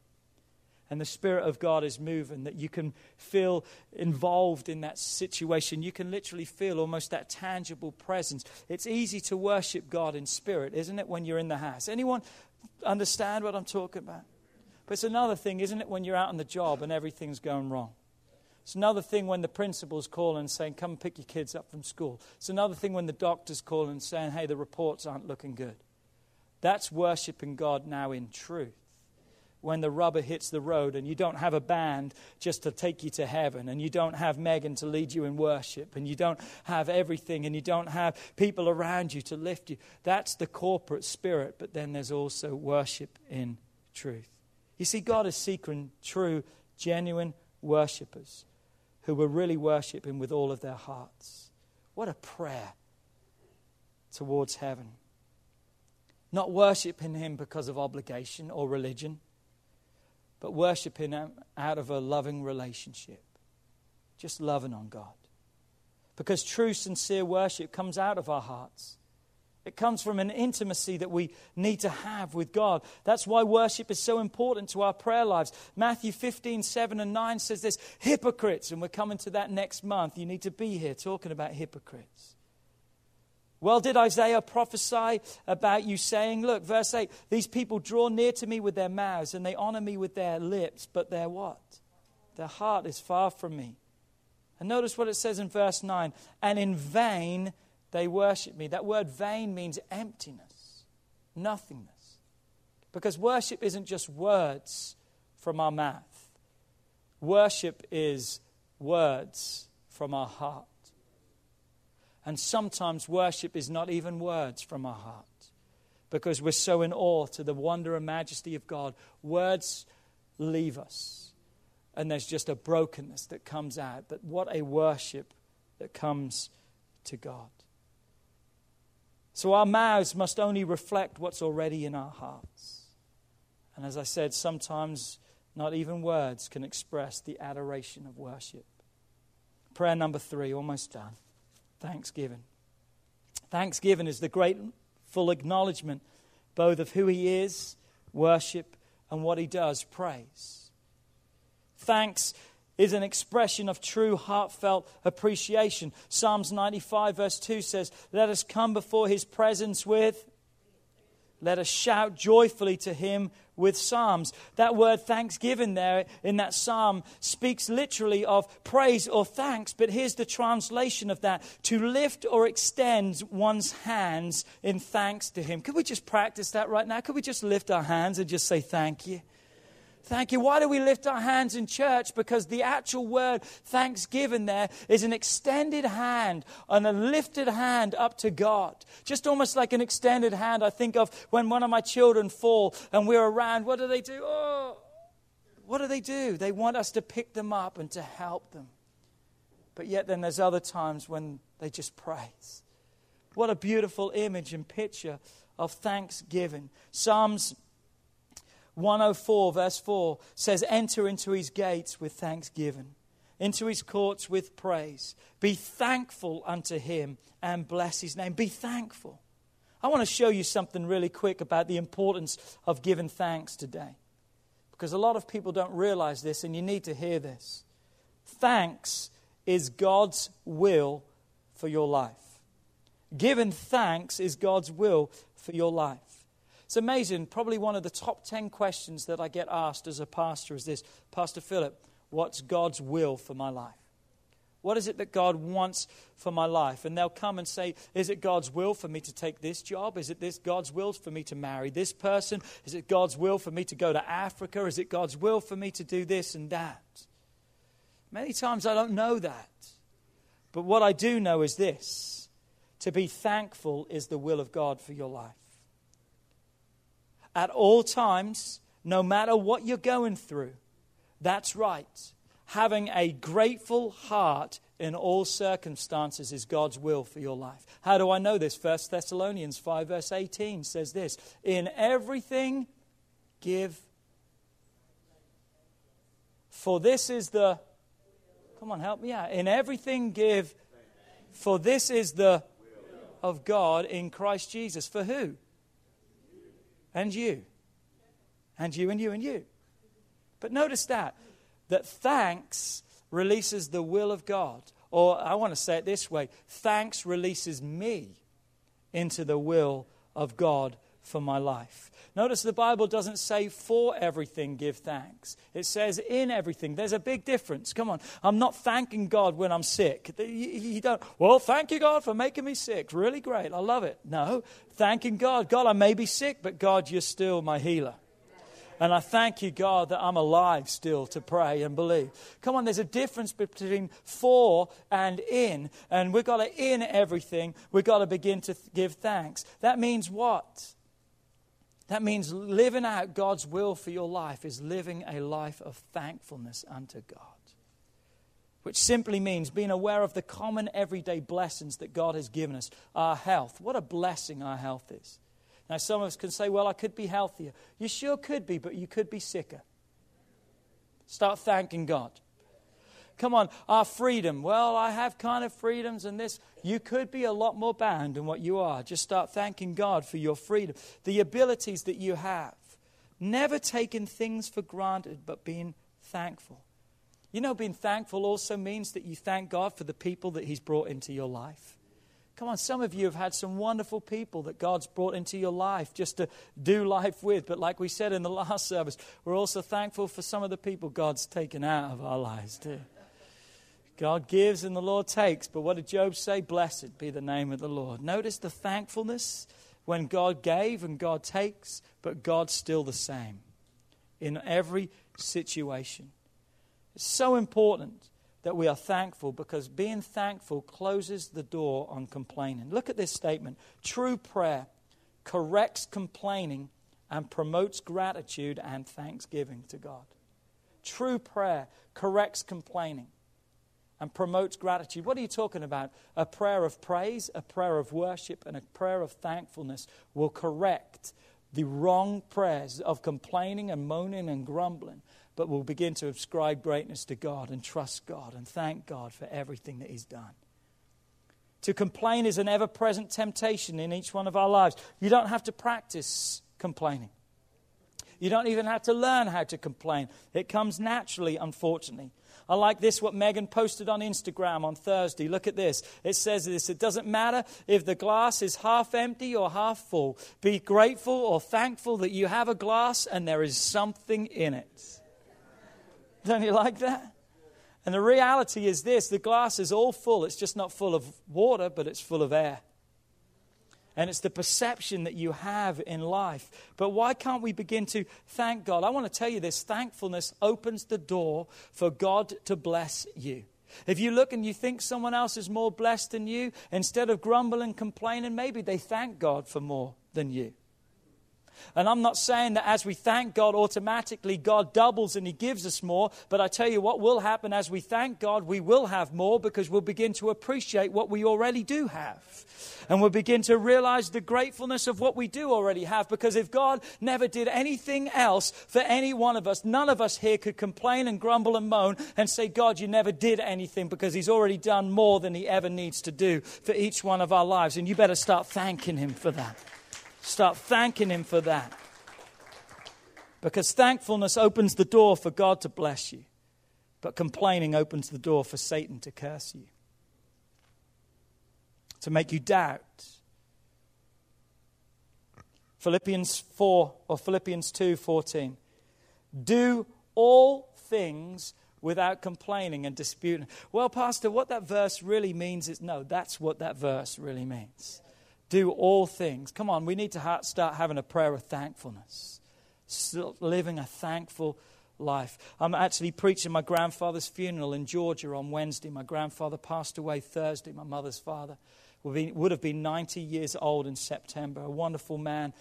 and the Spirit of God is moving, that you can feel involved in that situation. You can literally feel almost that tangible presence. It's easy to worship God in spirit, isn't it, when you're in the house? Anyone understand what I'm talking about? But it's another thing, isn't it, when you're out on the job and everything's going wrong? It's another thing when the principal's calling and saying, Come pick your kids up from school. It's another thing when the doctor's calling and saying, Hey, the reports aren't looking good. That's worshiping God now in truth. When the rubber hits the road and you don't have a band just to take you to heaven, and you don't have Megan to lead you in worship, and you don't have everything, and you don't have people around you to lift you. That's the corporate spirit, but then there's also worship in truth. You see, God is seeking true, genuine worshippers who were really worshiping with all of their hearts. What a prayer towards heaven. Not worshiping Him because of obligation or religion, but worshiping Him out of a loving relationship. Just loving on God. Because true, sincere worship comes out of our hearts. It comes from an intimacy that we need to have with God. That's why worship is so important to our prayer lives. Matthew 15, 7 and 9 says this hypocrites, and we're coming to that next month. You need to be here talking about hypocrites. Well, did Isaiah prophesy about you saying, Look, verse 8, these people draw near to me with their mouths and they honor me with their lips, but their what? Their heart is far from me. And notice what it says in verse 9 and in vain they worship me. That word vain means emptiness, nothingness. Because worship isn't just words from our mouth, worship is words from our heart. And sometimes worship is not even words from our heart because we're so in awe to the wonder and majesty of God. Words leave us, and there's just a brokenness that comes out. But what a worship that comes to God. So our mouths must only reflect what's already in our hearts. And as I said, sometimes not even words can express the adoration of worship. Prayer number three, almost done. Thanksgiving. Thanksgiving is the grateful acknowledgement both of who He is, worship, and what He does, praise. Thanks is an expression of true heartfelt appreciation. Psalms 95, verse 2 says, Let us come before His presence with let us shout joyfully to him with psalms. That word thanksgiving there in that psalm speaks literally of praise or thanks, but here's the translation of that to lift or extend one's hands in thanks to him. Could we just practice that right now? Could we just lift our hands and just say thank you? Thank you. Why do we lift our hands in church? Because the actual word thanksgiving there is an extended hand and a lifted hand up to God. Just almost like an extended hand. I think of when one of my children fall and we're around, what do they do? Oh, what do they do? They want us to pick them up and to help them. But yet, then there's other times when they just praise. What a beautiful image and picture of thanksgiving. Psalms 104, verse 4 says, Enter into his gates with thanksgiving, into his courts with praise. Be thankful unto him and bless his name. Be thankful. I want to show you something really quick about the importance of giving thanks today. Because a lot of people don't realize this, and you need to hear this. Thanks is God's will for your life. Giving thanks is God's will for your life. It's amazing. Probably one of the top 10 questions that I get asked as a pastor is this Pastor Philip, what's God's will for my life? What is it that God wants for my life? And they'll come and say, Is it God's will for me to take this job? Is it this God's will for me to marry this person? Is it God's will for me to go to Africa? Is it God's will for me to do this and that? Many times I don't know that. But what I do know is this to be thankful is the will of God for your life at all times, no matter what you're going through. That's right. Having a grateful heart in all circumstances is God's will for your life. How do I know this? 1 Thessalonians 5, verse 18 says this In everything, give. For this is the. Come on, help me out. In everything, give. For this is the of God in Christ Jesus. For who? And you, and you, and you, and you. But notice that, that thanks releases the will of God. Or I want to say it this way thanks releases me into the will of God for my life. Notice the Bible doesn't say for everything give thanks. It says in everything. There's a big difference. Come on. I'm not thanking God when I'm sick. You don't, well, thank you, God, for making me sick. Really great. I love it. No. Thanking God. God, I may be sick, but God, you're still my healer. And I thank you, God, that I'm alive still to pray and believe. Come on, there's a difference between for and in. And we've got to in everything. We've got to begin to give thanks. That means what? That means living out God's will for your life is living a life of thankfulness unto God. Which simply means being aware of the common everyday blessings that God has given us. Our health. What a blessing our health is. Now, some of us can say, well, I could be healthier. You sure could be, but you could be sicker. Start thanking God. Come on, our freedom. Well, I have kind of freedoms and this. You could be a lot more bound than what you are. Just start thanking God for your freedom. The abilities that you have. Never taking things for granted, but being thankful. You know, being thankful also means that you thank God for the people that He's brought into your life. Come on, some of you have had some wonderful people that God's brought into your life just to do life with. But like we said in the last service, we're also thankful for some of the people God's taken out of our lives too. God gives and the Lord takes. But what did Job say? Blessed be the name of the Lord. Notice the thankfulness when God gave and God takes, but God's still the same in every situation. It's so important that we are thankful because being thankful closes the door on complaining. Look at this statement true prayer corrects complaining and promotes gratitude and thanksgiving to God. True prayer corrects complaining and promotes gratitude. What are you talking about? A prayer of praise, a prayer of worship, and a prayer of thankfulness will correct the wrong prayers of complaining and moaning and grumbling, but will begin to ascribe greatness to God and trust God and thank God for everything that He's done. To complain is an ever present temptation in each one of our lives. You don't have to practice complaining. You don't even have to learn how to complain. It comes naturally, unfortunately. I like this, what Megan posted on Instagram on Thursday. Look at this. It says this It doesn't matter if the glass is half empty or half full. Be grateful or thankful that you have a glass and there is something in it. Don't you like that? And the reality is this the glass is all full. It's just not full of water, but it's full of air and it's the perception that you have in life. But why can't we begin to thank God? I want to tell you this thankfulness opens the door for God to bless you. If you look and you think someone else is more blessed than you, instead of grumbling and complaining, maybe they thank God for more than you. And I'm not saying that as we thank God, automatically God doubles and He gives us more. But I tell you what will happen as we thank God, we will have more because we'll begin to appreciate what we already do have. And we'll begin to realize the gratefulness of what we do already have. Because if God never did anything else for any one of us, none of us here could complain and grumble and moan and say, God, you never did anything because He's already done more than He ever needs to do for each one of our lives. And you better start thanking Him for that. Start thanking Him for that. Because thankfulness opens the door for God to bless you, but complaining opens the door for Satan to curse you, to make you doubt. Philippians 4 or Philippians 2:14 Do all things without complaining and disputing. Well, pastor, what that verse really means is no, that's what that verse really means do all things. Come on, we need to start having a prayer of thankfulness, Still living a thankful life. I'm actually preaching my grandfather's funeral in Georgia on Wednesday. My grandfather passed away Thursday, my mother's father. Would have been 90 years old in September. A wonderful man,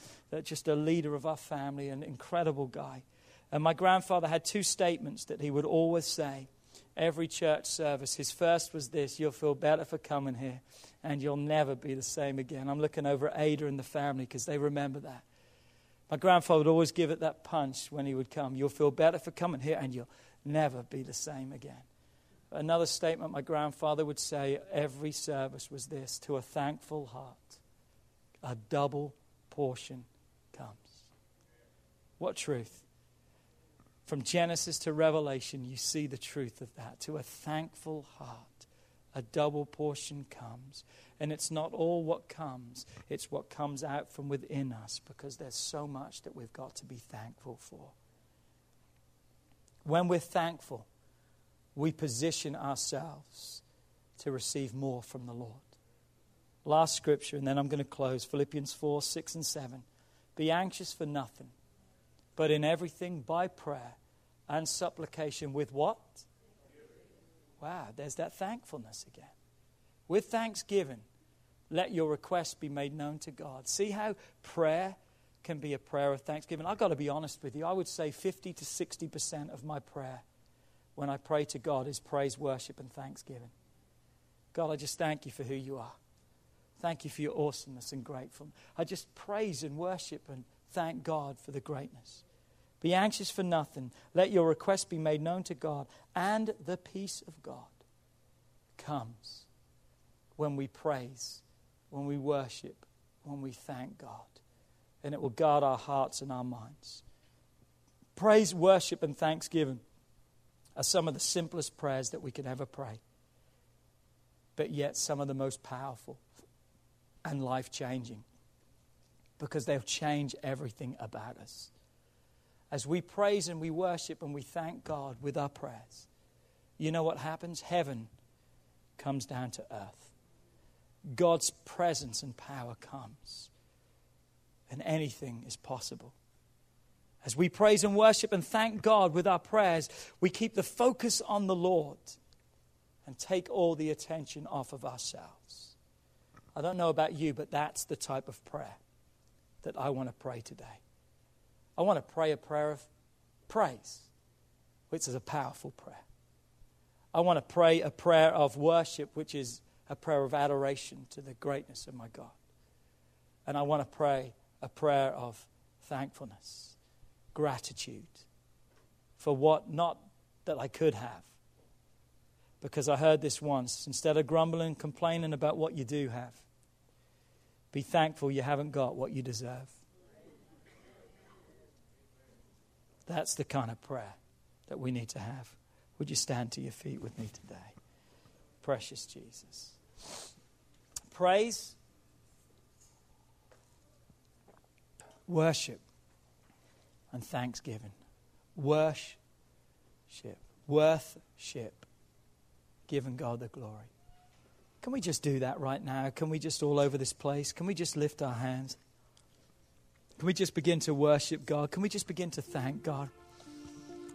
just a leader of our family, an incredible guy. And my grandfather had two statements that he would always say every church service. His first was this You'll feel better for coming here, and you'll never be the same again. I'm looking over at Ada and the family because they remember that. My grandfather would always give it that punch when he would come. You'll feel better for coming here, and you'll never be the same again. Another statement my grandfather would say every service was this to a thankful heart, a double portion comes. What truth? From Genesis to Revelation, you see the truth of that. To a thankful heart, a double portion comes. And it's not all what comes, it's what comes out from within us because there's so much that we've got to be thankful for. When we're thankful, we position ourselves to receive more from the Lord. Last scripture, and then I'm going to close Philippians 4 6 and 7. Be anxious for nothing but in everything by prayer and supplication with what? Wow, there's that thankfulness again. With thanksgiving, let your requests be made known to God. See how prayer can be a prayer of thanksgiving. I've got to be honest with you. I would say 50 to 60% of my prayer when I pray to God is praise, worship, and thanksgiving. God, I just thank you for who you are. Thank you for your awesomeness and gratefulness. I just praise and worship and thank God for the greatness. Be anxious for nothing. Let your request be made known to God. And the peace of God comes when we praise, when we worship, when we thank God. And it will guard our hearts and our minds. Praise, worship, and thanksgiving are some of the simplest prayers that we could ever pray, but yet some of the most powerful and life changing because they'll change everything about us as we praise and we worship and we thank God with our prayers, you know what happens? Heaven comes down to earth. God's presence and power comes, and anything is possible. As we praise and worship and thank God with our prayers, we keep the focus on the Lord and take all the attention off of ourselves. I don't know about you, but that's the type of prayer that I want to pray today. I want to pray a prayer of praise, which is a powerful prayer. I want to pray a prayer of worship, which is a prayer of adoration to the greatness of my God. And I want to pray a prayer of thankfulness, gratitude for what not that I could have. Because I heard this once instead of grumbling, and complaining about what you do have, be thankful you haven't got what you deserve. That's the kind of prayer that we need to have. Would you stand to your feet with me today? Precious Jesus. Praise, worship, and thanksgiving. Worship, worship, giving God the glory. Can we just do that right now? Can we just all over this place? Can we just lift our hands? Can we just begin to worship God? Can we just begin to thank God?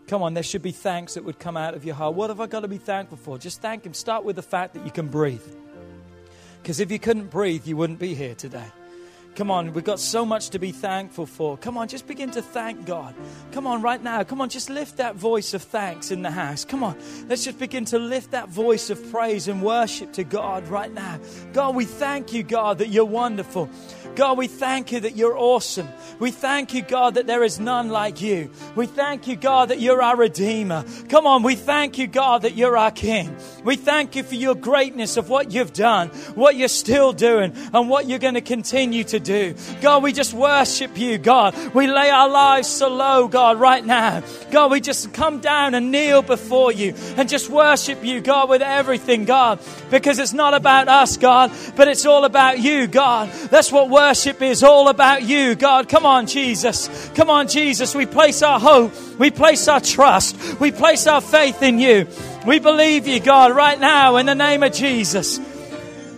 Come on, there should be thanks that would come out of your heart. What have I got to be thankful for? Just thank Him. Start with the fact that you can breathe. Because if you couldn't breathe, you wouldn't be here today. Come on, we've got so much to be thankful for. Come on, just begin to thank God. Come on, right now. Come on, just lift that voice of thanks in the house. Come on, let's just begin to lift that voice of praise and worship to God right now. God, we thank you, God, that you're wonderful. God, we thank you that you're awesome. We thank you, God, that there is none like you. We thank you, God, that you're our Redeemer. Come on, we thank you, God, that you're our King. We thank you for your greatness of what you've done, what you're still doing, and what you're going to continue to do. God, we just worship you, God. We lay our lives so low, God, right now. God, we just come down and kneel before you and just worship you, God, with everything, God, because it's not about us, God, but it's all about you, God. That's what worship is all about you, God. Come on, Jesus. Come on, Jesus. We place our hope, we place our trust, we place our faith in you. We believe you, God, right now in the name of Jesus.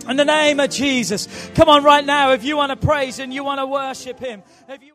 In the name of Jesus. Come on, right now, if you want to praise and you want to worship Him. If you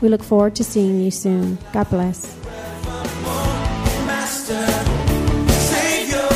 We look forward to seeing you soon. God bless. Master, Savior,